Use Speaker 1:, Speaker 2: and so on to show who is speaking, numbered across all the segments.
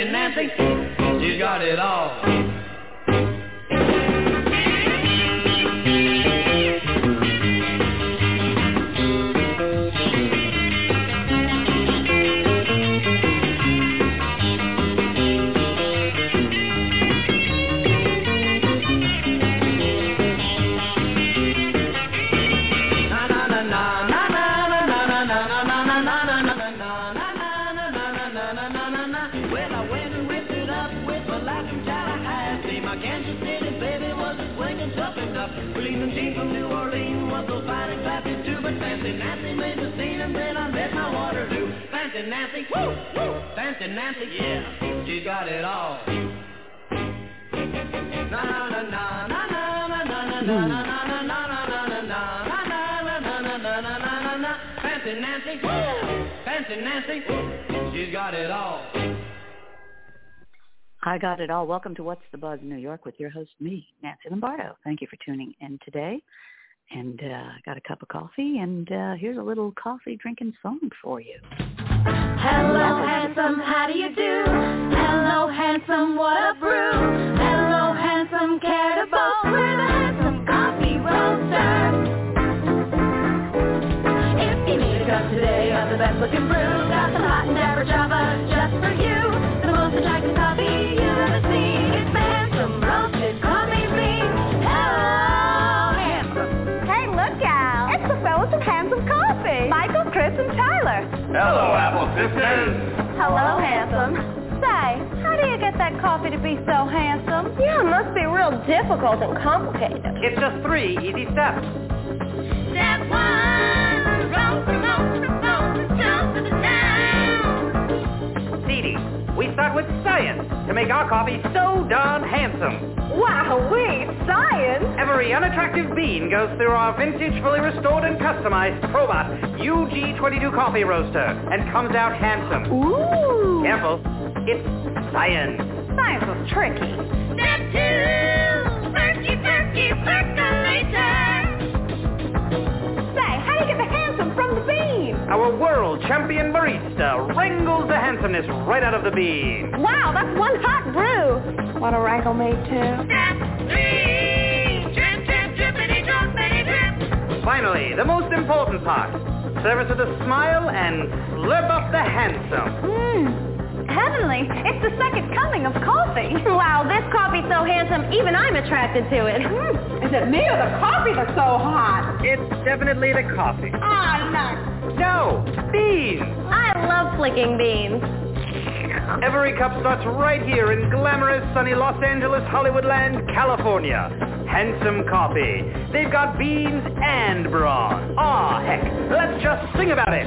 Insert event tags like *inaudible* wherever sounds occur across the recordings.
Speaker 1: fancy Nancy, she's got it all. Fancy Nancy, she's got it all.
Speaker 2: I got it all. Welcome to What's the Buzz in New York with your host, me, Nancy Lombardo. Thank you for tuning in today. And uh, I got a cup of coffee, and uh, here's a little coffee drinking song for you.
Speaker 3: Hello, handsome, how do you do? Hello, handsome, what a brew. Coffee
Speaker 4: to be so handsome? Yeah, it must be real difficult and complicated.
Speaker 5: It's just three easy steps.
Speaker 3: Step one, jump to the town.
Speaker 5: Dee we start with science to make our coffee so darn handsome.
Speaker 4: Wow, we science!
Speaker 5: Every unattractive bean goes through our vintage, fully restored and customized Probat UG22 coffee roaster and comes out handsome.
Speaker 4: Ooh!
Speaker 5: Careful, it's science.
Speaker 4: Science was tricky.
Speaker 3: Step two, perky perky percolator.
Speaker 4: Say, how do you get the handsome from the bean?
Speaker 5: Our world champion barista wrangles the handsomeness right out of the bean.
Speaker 4: Wow, that's one hot brew. Want a wrangle made too?
Speaker 3: Step three, drip drip drippity droppity drip.
Speaker 5: Finally, the most important part. Service it with a smile and slurp up the handsome.
Speaker 4: Mmm, heavenly. It's the second coming of coffee. Wow, this coffee's so handsome, even I'm attracted to it.
Speaker 6: Hmm, Is it me or the coffee that's so hot?
Speaker 5: It's definitely the coffee.
Speaker 6: Ah, nuts.
Speaker 5: No, beans.
Speaker 4: I love flicking beans.
Speaker 5: Every cup starts right here in glamorous, sunny Los Angeles, Hollywoodland, California. Handsome coffee. They've got beans and brawn. Aw, heck, let's just sing about it.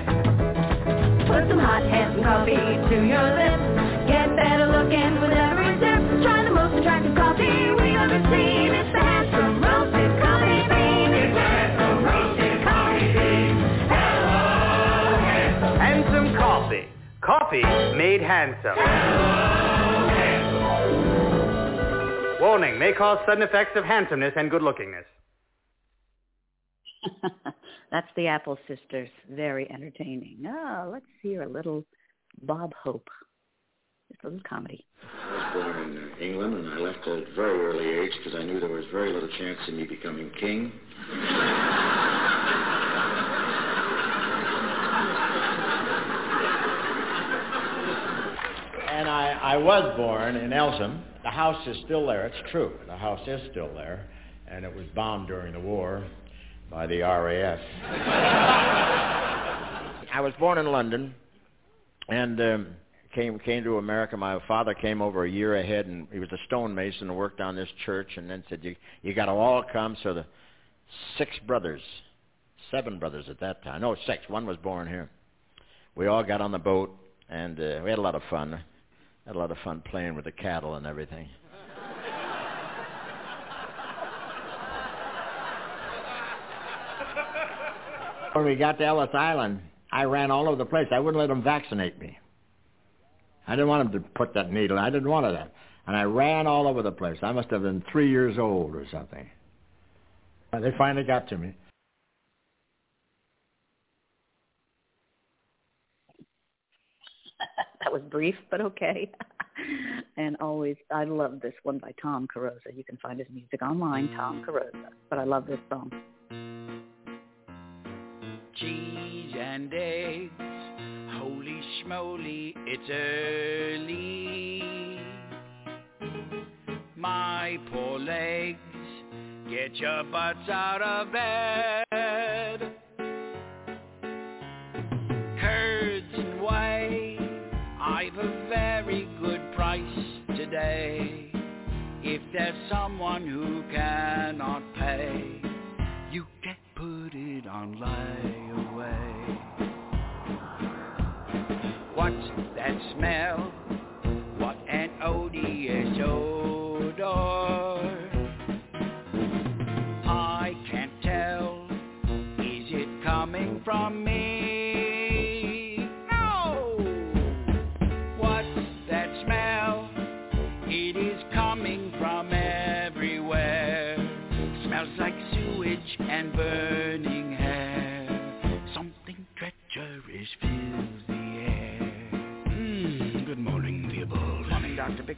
Speaker 3: Put some hot handsome coffee to your lips. Get better looking with every sip. Try the most attractive coffee we've ever seen. It's the handsome roasted coffee bean. It's the handsome roasted coffee bean. Hello, handsome.
Speaker 5: Handsome coffee. Coffee made handsome. Warning, may cause sudden effects of handsomeness and good-lookingness. *laughs*
Speaker 2: That's the Apple Sisters. Very entertaining. Oh, let's hear a little Bob Hope. Just a little comedy.
Speaker 7: I was born in England, and I left at a very early age because I knew there was very little chance of me becoming king.
Speaker 8: And I, I was born in Eltham. The house is still there. It's true. The house is still there. And it was bombed during the war by the RAF. I was born in London. And um, came came to America. My father came over a year ahead, and he was a stonemason and worked on this church. And then said, "You you got to all come." So the six brothers, seven brothers at that time. No, six. One was born here. We all got on the boat, and uh, we had a lot of fun. Had a lot of fun playing with the cattle and everything. When we got to Ellis Island, I ran all over the place. I wouldn't let them vaccinate me. I didn't want them to put that needle. I didn't want that. And I ran all over the place. I must have been three years old or something. And they finally got to me. *laughs*
Speaker 2: that was brief, but okay. *laughs* and always, I love this one by Tom Carosa. You can find his music online, Tom mm. Carosa. But I love this song.
Speaker 9: Cheese and eggs. Holy schmoly, it's early. My poor legs, get your butts out of bed. Curds and whey, I've a very good price today. If there's someone who cannot pay, you can put it on layaway. That smell? What an odious odor. I can't tell. Is it coming from me?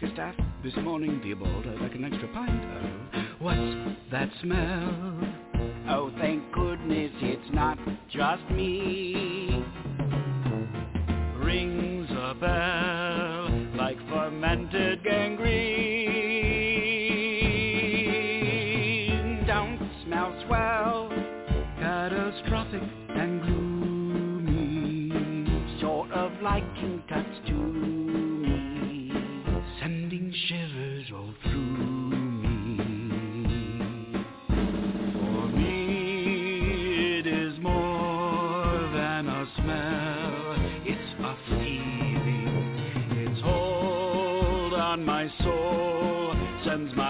Speaker 9: Morning, Dr. This morning, Theobald, I'd like an extra pint of... What's that smell? Oh, thank goodness it's not just me. Rings a bell like fermented gangrene. Don't smell swell, catastrophic and gloomy. Sort of like King Tut's to me, sending shivers all through me. For me, it is more than a smell. It's a feeling. Its hold on my soul sends my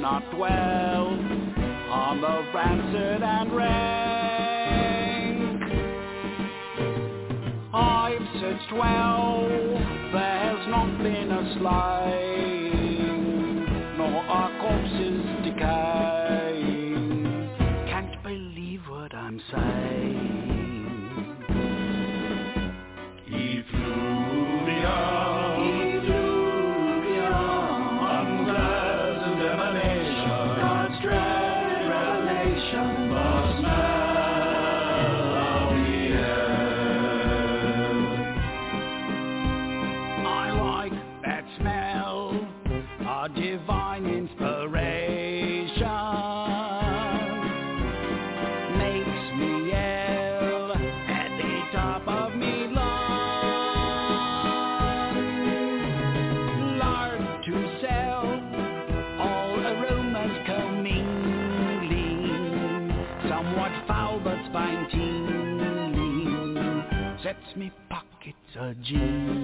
Speaker 9: not dwell on the rancid and rank. I've searched well, there's not been a slaying, nor are corpses decaying. Can't believe what I'm saying. Pockets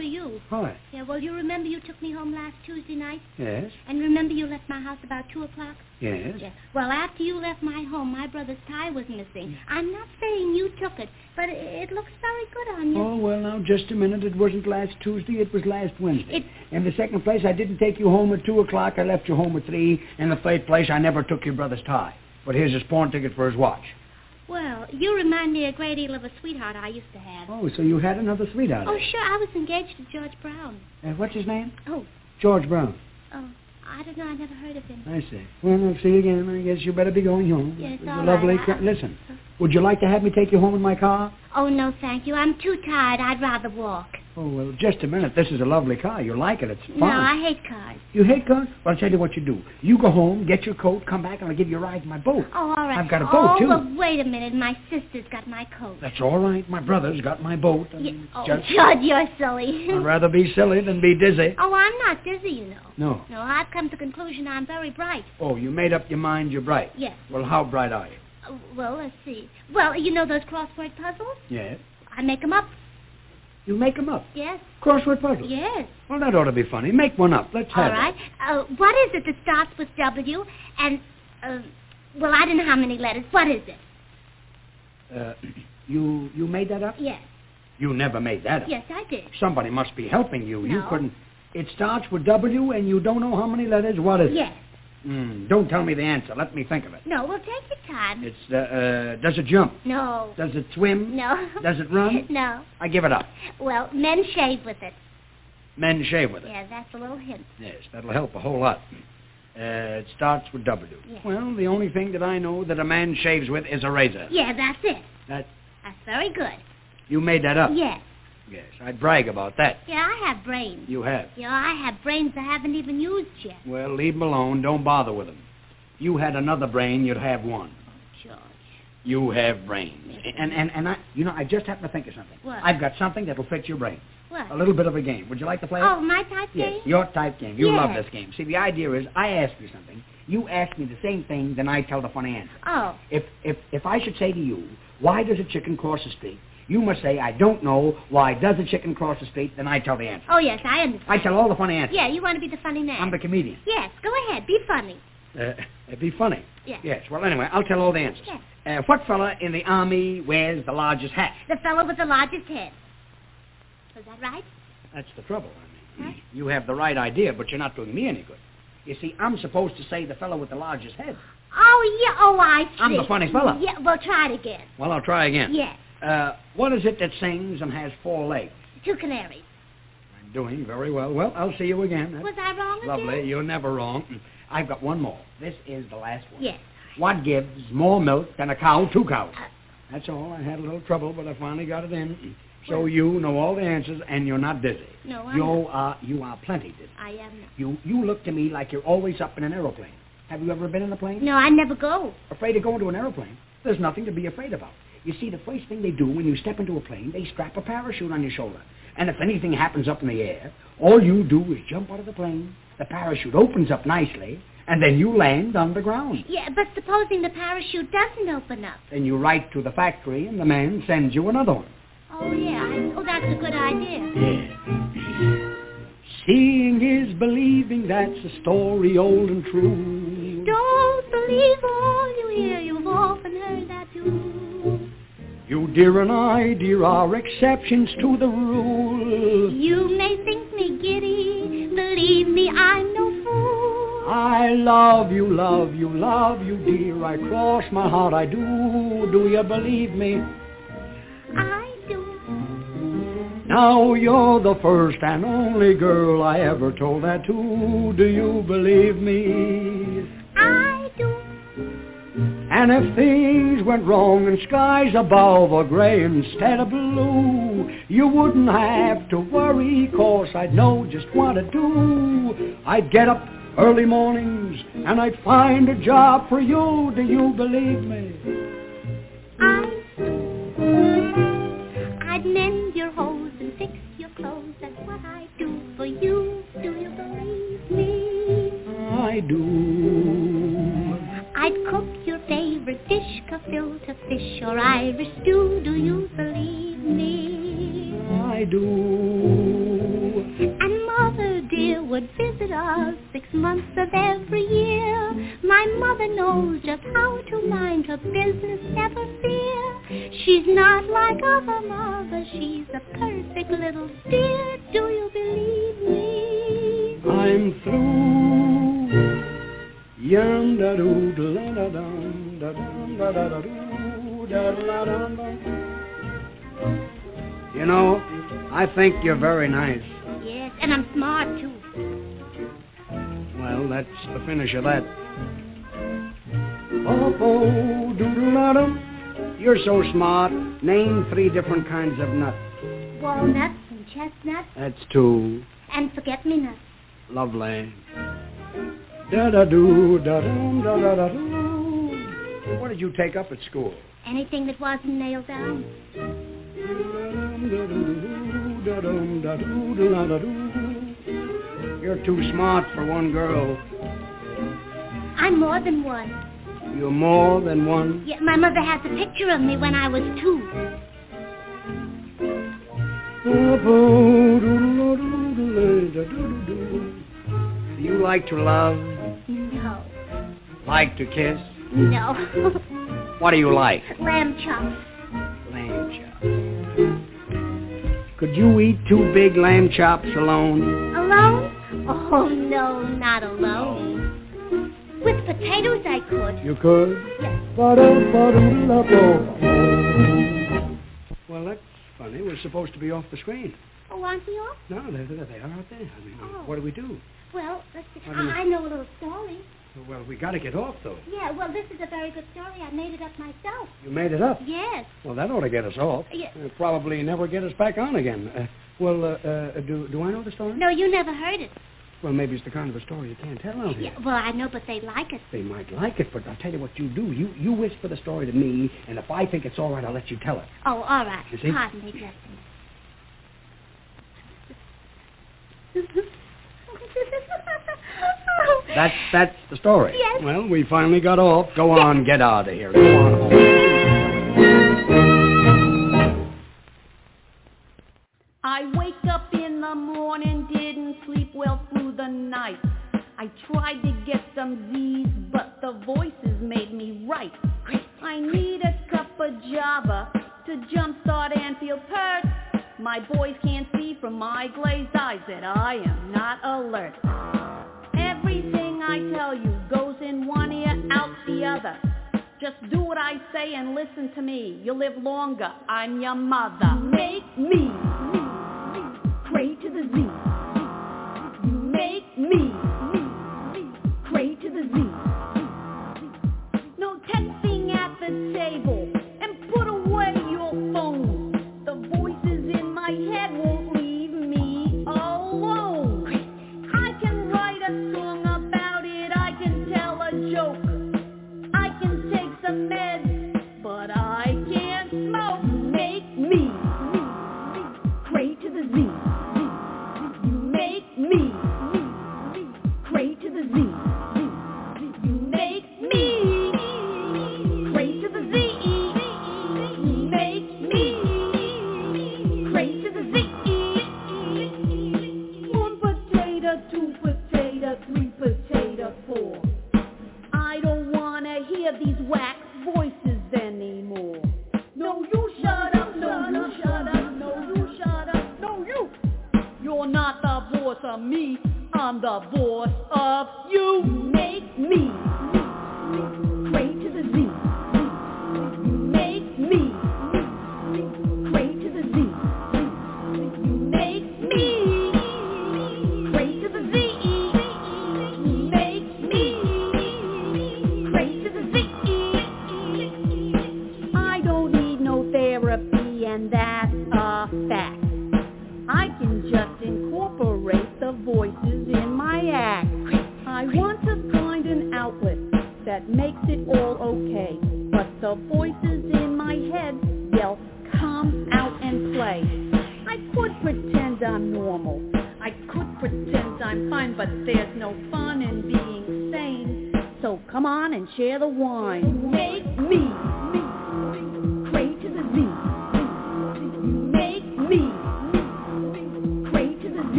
Speaker 10: to
Speaker 11: you.
Speaker 10: Hi.
Speaker 11: Yeah, well, you remember you took me home last Tuesday night?
Speaker 10: Yes.
Speaker 11: And remember you left my house about 2 o'clock?
Speaker 10: Yes.
Speaker 11: Yeah. Well, after you left my home, my brother's tie was missing. Mm. I'm not saying you took it, but it, it looks very good on you.
Speaker 10: Oh, well, now, just a minute. It wasn't last Tuesday. It was last Wednesday.
Speaker 11: It-
Speaker 10: In the second place, I didn't take you home at 2 o'clock. I left you home at 3. In the third place, I never took your brother's tie. But here's his pawn ticket for his watch.
Speaker 11: Well, you remind me a great deal of a sweetheart I used to have.
Speaker 10: Oh, so you had another sweetheart.
Speaker 11: Oh, sure. I was engaged to George Brown.
Speaker 10: Uh, what's his name?
Speaker 11: Oh,
Speaker 10: George Brown.
Speaker 11: oh, I don't know. I never heard of him.
Speaker 10: I see. Well, I'll see you again. I guess you better be going home.
Speaker 11: Yes,
Speaker 10: It was
Speaker 11: all
Speaker 10: lovely...
Speaker 11: right.
Speaker 10: ca- Listen, would you like to have me take you home in my car?
Speaker 11: Oh, no, thank you. I'm too tired. I'd rather walk.
Speaker 10: Oh, well, just a minute. This is a lovely car. You'll like it. It's fun.
Speaker 11: No, I hate cars.
Speaker 10: You hate cars? Well, I'll tell you what you do. You go home, get your coat, come back, and I'll give you a ride in my boat.
Speaker 11: Oh, all right.
Speaker 10: I've got a boat,
Speaker 11: oh,
Speaker 10: too.
Speaker 11: well, wait a minute. My sister's got my coat.
Speaker 10: That's all right. My brother's got my boat.
Speaker 11: Yeah. Oh,
Speaker 10: just-
Speaker 11: you're silly.
Speaker 10: I'd rather be silly than be dizzy.
Speaker 11: oh, I'm not dizzy, you know.
Speaker 10: No.
Speaker 11: No, I've come to the conclusion I'm very bright.
Speaker 10: Oh, you made up your mind you're bright.
Speaker 11: Yes.
Speaker 10: Well, how bright are you?
Speaker 11: Uh, well, let's see. Well, you know those crossword puzzles?
Speaker 10: Yes.
Speaker 11: I make 'em up.
Speaker 10: You make 'em up.
Speaker 11: Yes.
Speaker 10: Crossword puzzles.
Speaker 11: Yes.
Speaker 10: Well, that ought to be funny. Make one up. Let's have
Speaker 11: All right. Uh, what is it that starts with W and, uh, well, I don't know how many letters. What is it?
Speaker 10: it. Uh, *clears throat* you you made that up?
Speaker 11: Yes.
Speaker 10: You never made that up.
Speaker 11: Yes, I did.
Speaker 10: Somebody must be helping you. You couldn't. It starts with W, and you don't know how many letters. What is it?
Speaker 11: Yes.
Speaker 10: it? Mm, don't tell me the answer. Let me think of it.
Speaker 11: No, we'll take your time.
Speaker 10: It's uh, uh, does it jump?
Speaker 11: No.
Speaker 10: Does it swim?
Speaker 11: No.
Speaker 10: Does it run? *laughs*
Speaker 11: No.
Speaker 10: I give it up.
Speaker 11: Well, men shave with it.
Speaker 10: Men shave with it.
Speaker 11: Yeah, that's a little hint.
Speaker 10: Yes, that'll help a whole lot. Uh, it starts with W.
Speaker 11: Yeah.
Speaker 10: Well, the only thing that I know that a man shaves with is a razor.
Speaker 11: Yeah, that's it.
Speaker 10: That
Speaker 11: That's very good.
Speaker 10: you made that up.
Speaker 11: Yes.
Speaker 10: Yes, I'd brag about that.
Speaker 11: Yeah, I have brains.
Speaker 10: You have.
Speaker 11: Yeah, I have brains I haven't even used yet.
Speaker 10: Well, leave 'em alone. Don't bother with 'em. You had another brain, you'd have one.
Speaker 11: George.
Speaker 10: You have brains. And and and I, you know, I just happened to think of something.
Speaker 11: What?
Speaker 10: I've got something that'll fit your brain.
Speaker 11: What?
Speaker 10: A little bit of a game. Would you like to play it?
Speaker 11: Oh, my type
Speaker 10: Yes,
Speaker 11: game?
Speaker 10: your type game. You love this game. See, the idea is I ask you something, you ask me the same thing, then I tell the funny answer.
Speaker 11: Oh.
Speaker 10: If if if I should say to you, why does a chicken cross the street? You must say, I don't know. Why does a chicken cross the street? Then I tell the answer.
Speaker 11: Oh, yes, I understand.
Speaker 10: I tell all the funny answers.
Speaker 11: Yeah, you want to be the funny man.
Speaker 10: I'm the comedian.
Speaker 11: Yes, go ahead. Be funny.
Speaker 10: Uh, be funny.
Speaker 11: Yes.
Speaker 10: Yes. Well, anyway, I'll tell all the answers.
Speaker 11: Yes.
Speaker 10: Uh, what fella in the army wears the largest hat?
Speaker 11: The fellow with the largest head. Is that right?
Speaker 10: That's the trouble. I mean, you have the right idea, but you're not doing me any good. You see, I'm supposed to say the fellow with the largest head.
Speaker 11: Oh, yeah. Oh, I see.
Speaker 10: I'm the funny fella.
Speaker 11: Yeah, well, try it again.
Speaker 10: Well, I'll try again.
Speaker 11: Yes.
Speaker 10: Uh, what is it that sings and has four legs?
Speaker 11: Two canaries.
Speaker 10: I'm doing very well. Well, I'll see you again. That's
Speaker 11: Was I wrong
Speaker 10: lovely.
Speaker 11: again?
Speaker 10: You're never wrong. Mm. I've got one more. This is the last one.
Speaker 11: Yes.
Speaker 10: What gives more milk than a cow? Two cows. Uh, That's all. I had a little trouble, but I finally got it in. Mm. So you know all the answers, and you're not dizzy.
Speaker 11: No, I'm
Speaker 10: You
Speaker 11: not.
Speaker 10: are you are plenty dizzy.
Speaker 11: I am not.
Speaker 10: You you look to me like you're always up in an aeroplane. Have you ever been in a plane?
Speaker 11: No, I never go.
Speaker 10: Afraid of going to an aeroplane? There's nothing to be afraid about. You see, the first thing they do when you step into a plane, they strap a parachute on your shoulder. And if anything happens up in the air, all you do is jump out of the plane, the parachute opens up nicely, and then you land on the ground.
Speaker 11: Yeah, but supposing the parachute doesn't open up.
Speaker 10: Then you write to the factory, and the man sends you another one.
Speaker 11: Oh, yeah. I, oh, that's a good idea. Yeah.
Speaker 10: Seeing is believing, that's a story old and true.
Speaker 11: Don't believe all you hear. You've often heard that too.
Speaker 10: You, dear, and I, dear, are exceptions to the rule.
Speaker 11: You may think me giddy. Believe me, I'm no fool.
Speaker 10: I love you, love you, love you, dear. I cross my heart, I do. Do you believe me?
Speaker 11: I do.
Speaker 10: Now you're the first and only girl I ever told that to. Do you believe me?
Speaker 11: I do.
Speaker 10: And if things went wrong and skies above are gray instead of blue, you wouldn't have to worry, cause I'd know just what to do. I'd get up early mornings and I'd find a job for you. Do you believe me?
Speaker 11: Or Irish stew. Do you believe me?
Speaker 10: I do.
Speaker 11: And mother dear would visit us six months of every year. My mother knows just how to mind her business, never fear. She's not like other mothers, she's a perfect little dear. Do you believe me?
Speaker 10: I'm through. Yum da doo da da da da da da da da. You know, I think you're very nice.
Speaker 11: Yes, and I'm smart too.
Speaker 10: Well, that's the finish of that. Oh, oh, doodle da. You're so smart. Name three different kinds of nuts.
Speaker 11: Walnuts and chestnuts
Speaker 10: That's two.
Speaker 11: and forget-me-nots.
Speaker 10: Lovely. Da da doo da dum da da da doo. What did you take up at school?
Speaker 11: Anything that wasn't nailed down.
Speaker 10: You're too smart for one girl.
Speaker 11: I'm more than one.
Speaker 10: You're more than one.
Speaker 11: Yeah, my mother has a picture of me when I was two.
Speaker 10: Do you like to love?
Speaker 11: No.
Speaker 10: Like to kiss?
Speaker 11: No.
Speaker 10: What do you like?
Speaker 11: Lamb chops.
Speaker 10: Lamb chops. Could you eat two big lamb chops alone?
Speaker 11: Alone? Oh, no, not alone. With potatoes I could.
Speaker 10: You could?
Speaker 11: Yes.
Speaker 10: Well, that's funny. We're supposed to be off the screen.
Speaker 11: Oh, aren't we off?
Speaker 10: No, there, there they are out there. I mean,
Speaker 11: Oh.
Speaker 10: what do we do?
Speaker 11: Well, let's.
Speaker 10: I
Speaker 11: I, I know a little story.
Speaker 10: Well, we got to get off, though.
Speaker 11: Yeah, well, this is a very good story. I made it up myself.
Speaker 10: You made it up.
Speaker 11: Yes.
Speaker 10: Well, that ought to get us off.
Speaker 11: Yeah.
Speaker 10: Uh, probably never get us back on again. Uh, well, uh, uh, do do I know the story?
Speaker 11: No, you never heard it.
Speaker 10: Well, maybe it's the kind of a story you can't tell out here.
Speaker 11: Yeah, well, I know, but they like it.
Speaker 10: They might like it, but I'll tell you what you do. You you whisper the story to me, and if I think it's all right, I'll let you tell it.
Speaker 11: Oh, all right.
Speaker 10: You see?
Speaker 11: Pardon me, Justin. *laughs*
Speaker 10: That's that's the story.
Speaker 11: Yes.
Speaker 10: Well, we finally got off. Go on, get out of here. Go on home.
Speaker 12: I wake up in the morning, didn't sleep well through the night. I tried to get some Z's, but the voices made me right. I need a cup of Java to jumpstart Anfield Perk. My boys can't see from my glazed eyes that I am not alert. Everything I tell you goes in one ear, out the other. Just do what I say and listen to me. You'll live longer. I'm your mother. Make me me, me pray to the Z. Make me pray to the Z. No texting at the
Speaker 2: table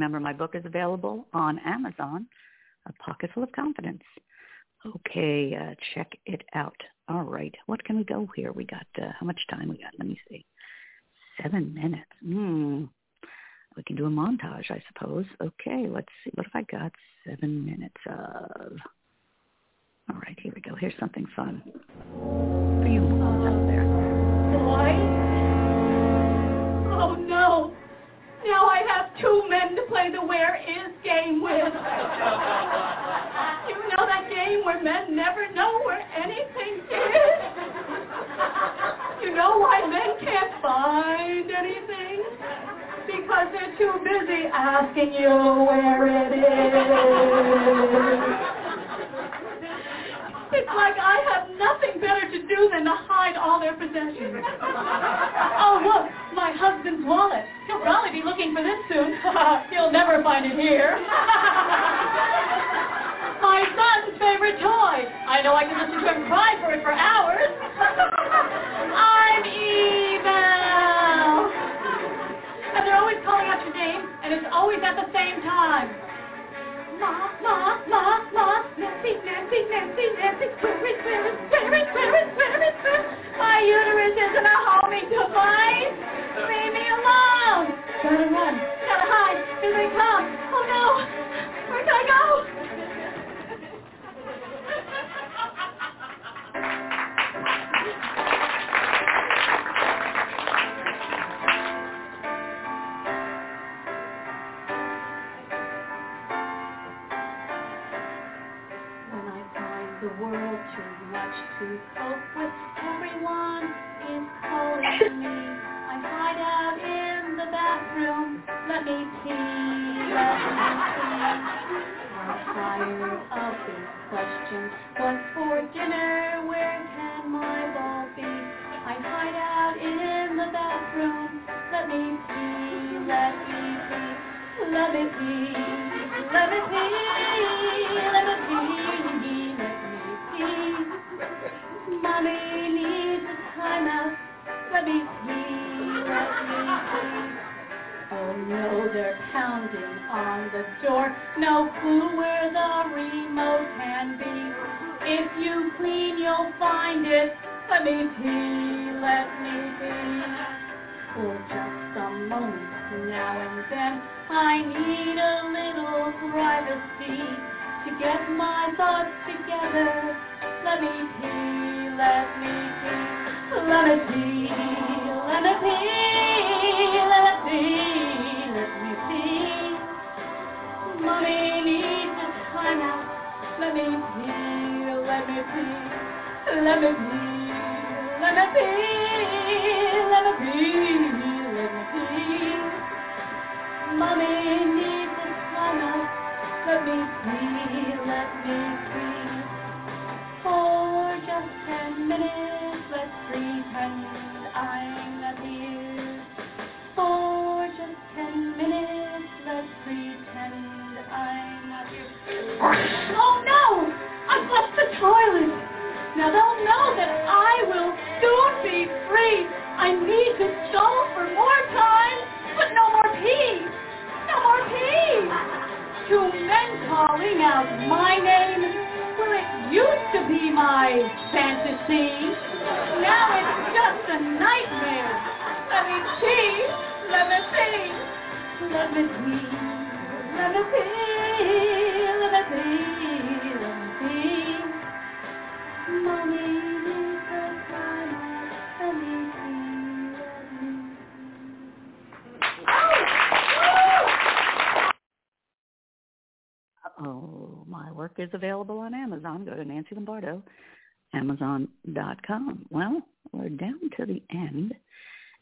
Speaker 2: Remember, my book is available on Amazon, A Pocket Full of Confidence. Okay, uh, check it out. All right, what can we go here? We got, uh, how much time we got? Let me see. Seven minutes. Hmm. We can do a montage, I suppose. Okay, let's see. What have I got? Seven minutes of... All right, here we go. Here's something fun for you out there.
Speaker 6: Boy? Oh no! Now I have two men to play the where is game with. You know that game where men never know where anything is? You know why men can't find anything? Because they're too busy asking you where it is. It's like I have nothing better to do than to hide all their possessions. Oh, look, my husband's wallet. He'll probably be looking for this soon. *laughs* He'll never find it here. *laughs* my son's favorite toy. I know I can listen to him cry for it for hours. *laughs* I'm evil. And they're always calling out your name, and it's always at the same time. Is, where is, where is, where is, where is? My uterus isn't a homing device. Leave me alone. Gotta run, gotta hide. Here they come. Oh no, where can I go? World too much to cope with, everyone is calling *laughs* me. I hide out in the bathroom. Let me pee, let me pee. I'm tired of these questions. What's for dinner? Where can my ball be? I hide out in the bathroom. Let me pee, let me pee. Let me pee, let me pee, let me pee, let me pee. Mommy needs a timeout. Let me pee, let me pee. Oh no, they're pounding on the door. No clue where the remote can be. If you clean, you'll find it. Let me pee, let me pee. For just a moment now and then, I need a little privacy to get my thoughts together. Let me pee, let me pee, let me pee, let me pee, let me pee, let me pee. Mommy needs a timeout. Let me pee, let me pee, let me pee, let me pee, let me pee, let me pee. Mommy needs a timeout. Let me pee, let me pee. For just ten minutes, let's pretend I'm not here. For just ten minutes, let's pretend I'm not here. Oh no! I've left the toilet. Now they'll know that I will soon be free. I need to stall for more time, but no more pee. No more pee. Two men calling out my name to be my fantasy. Now it's just a nightmare. I need tea. Let me tea. Let me tea. Let me tea. Let me tea. Let me tea. Mommy
Speaker 2: work is available on Amazon. Go to Nancy Lombardo, Amazon.com. Well, we're down to the end,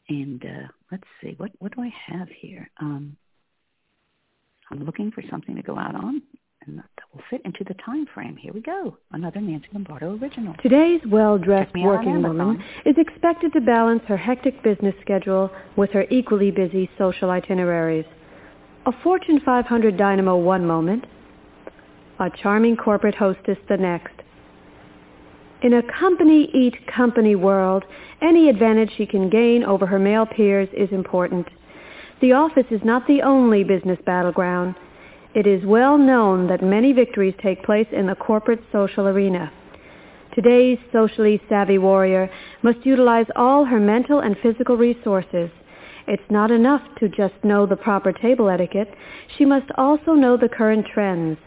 Speaker 2: and uh, let's see what what do I have here? Um, I'm looking for something to go out on, and that will fit into the time frame. Here we go. Another Nancy Lombardo original.
Speaker 13: Today's well-dressed
Speaker 2: Check me out on
Speaker 13: working woman is expected to balance her hectic business schedule with her equally busy social itineraries. A Fortune 500 dynamo one moment, a charming corporate hostess the next. In a company-eat-company world, any advantage she can gain over her male peers is important. The office is not the only business battleground. It is well known that many victories take place in the corporate social arena. Today's socially savvy warrior must utilize all her mental and physical resources. It's not enough to just know the proper table etiquette. She must also know the current trends,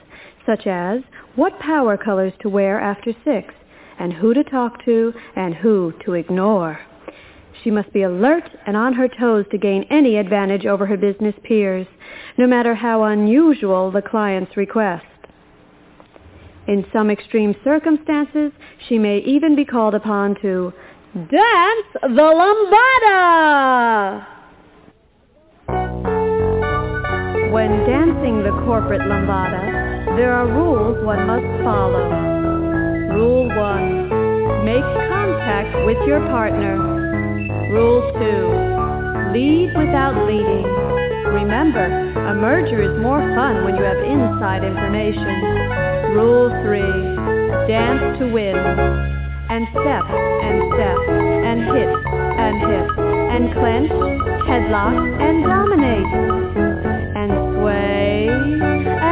Speaker 13: such as what power colors to wear after six, and who to talk to and who to ignore. She must be alert and on her toes to gain any advantage over her business peers, no matter how unusual the client's request. In some extreme circumstances, she may even be called upon to dance the lambada. When dancing the corporate lambada, there are rules one must follow. Rule 1. Make contact with your partner. Rule 2. Lead without leading. Remember, a merger is more fun when you have inside information. Rule 3. Dance to win. And step and step and hit and hit and clench, headlock and dominate. And sway and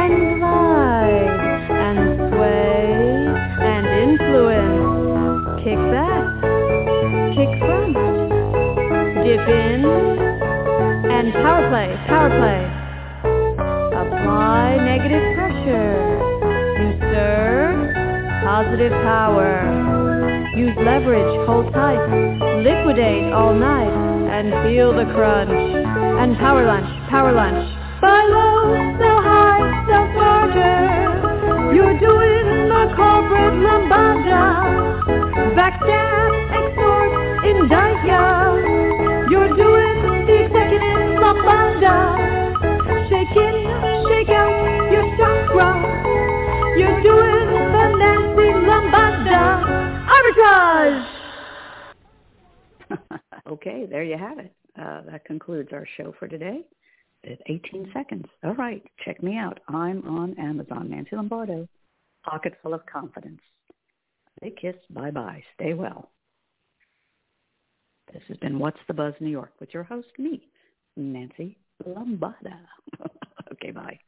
Speaker 13: dip in, and power play, power play. Apply negative pressure. You serve positive power. Use leverage, hold tight, liquidate all night, and feel the crunch. And power lunch, power lunch. Buy low, sell high, sell smarter. You're doing the corporate lambada. Backstab, extort, doing the Nancy lambada. Arbitrage! *laughs*
Speaker 2: okay, there you have it. Uh, that concludes our show for today. It's 18 seconds. All right, check me out. I'm on Amazon. Nancy Lombardo, Pocket Full of Confidence. Big kiss. Bye-bye. Stay well. This has been What's the Buzz New York with your host, me, Nancy Lombardo. *laughs* okay, bye.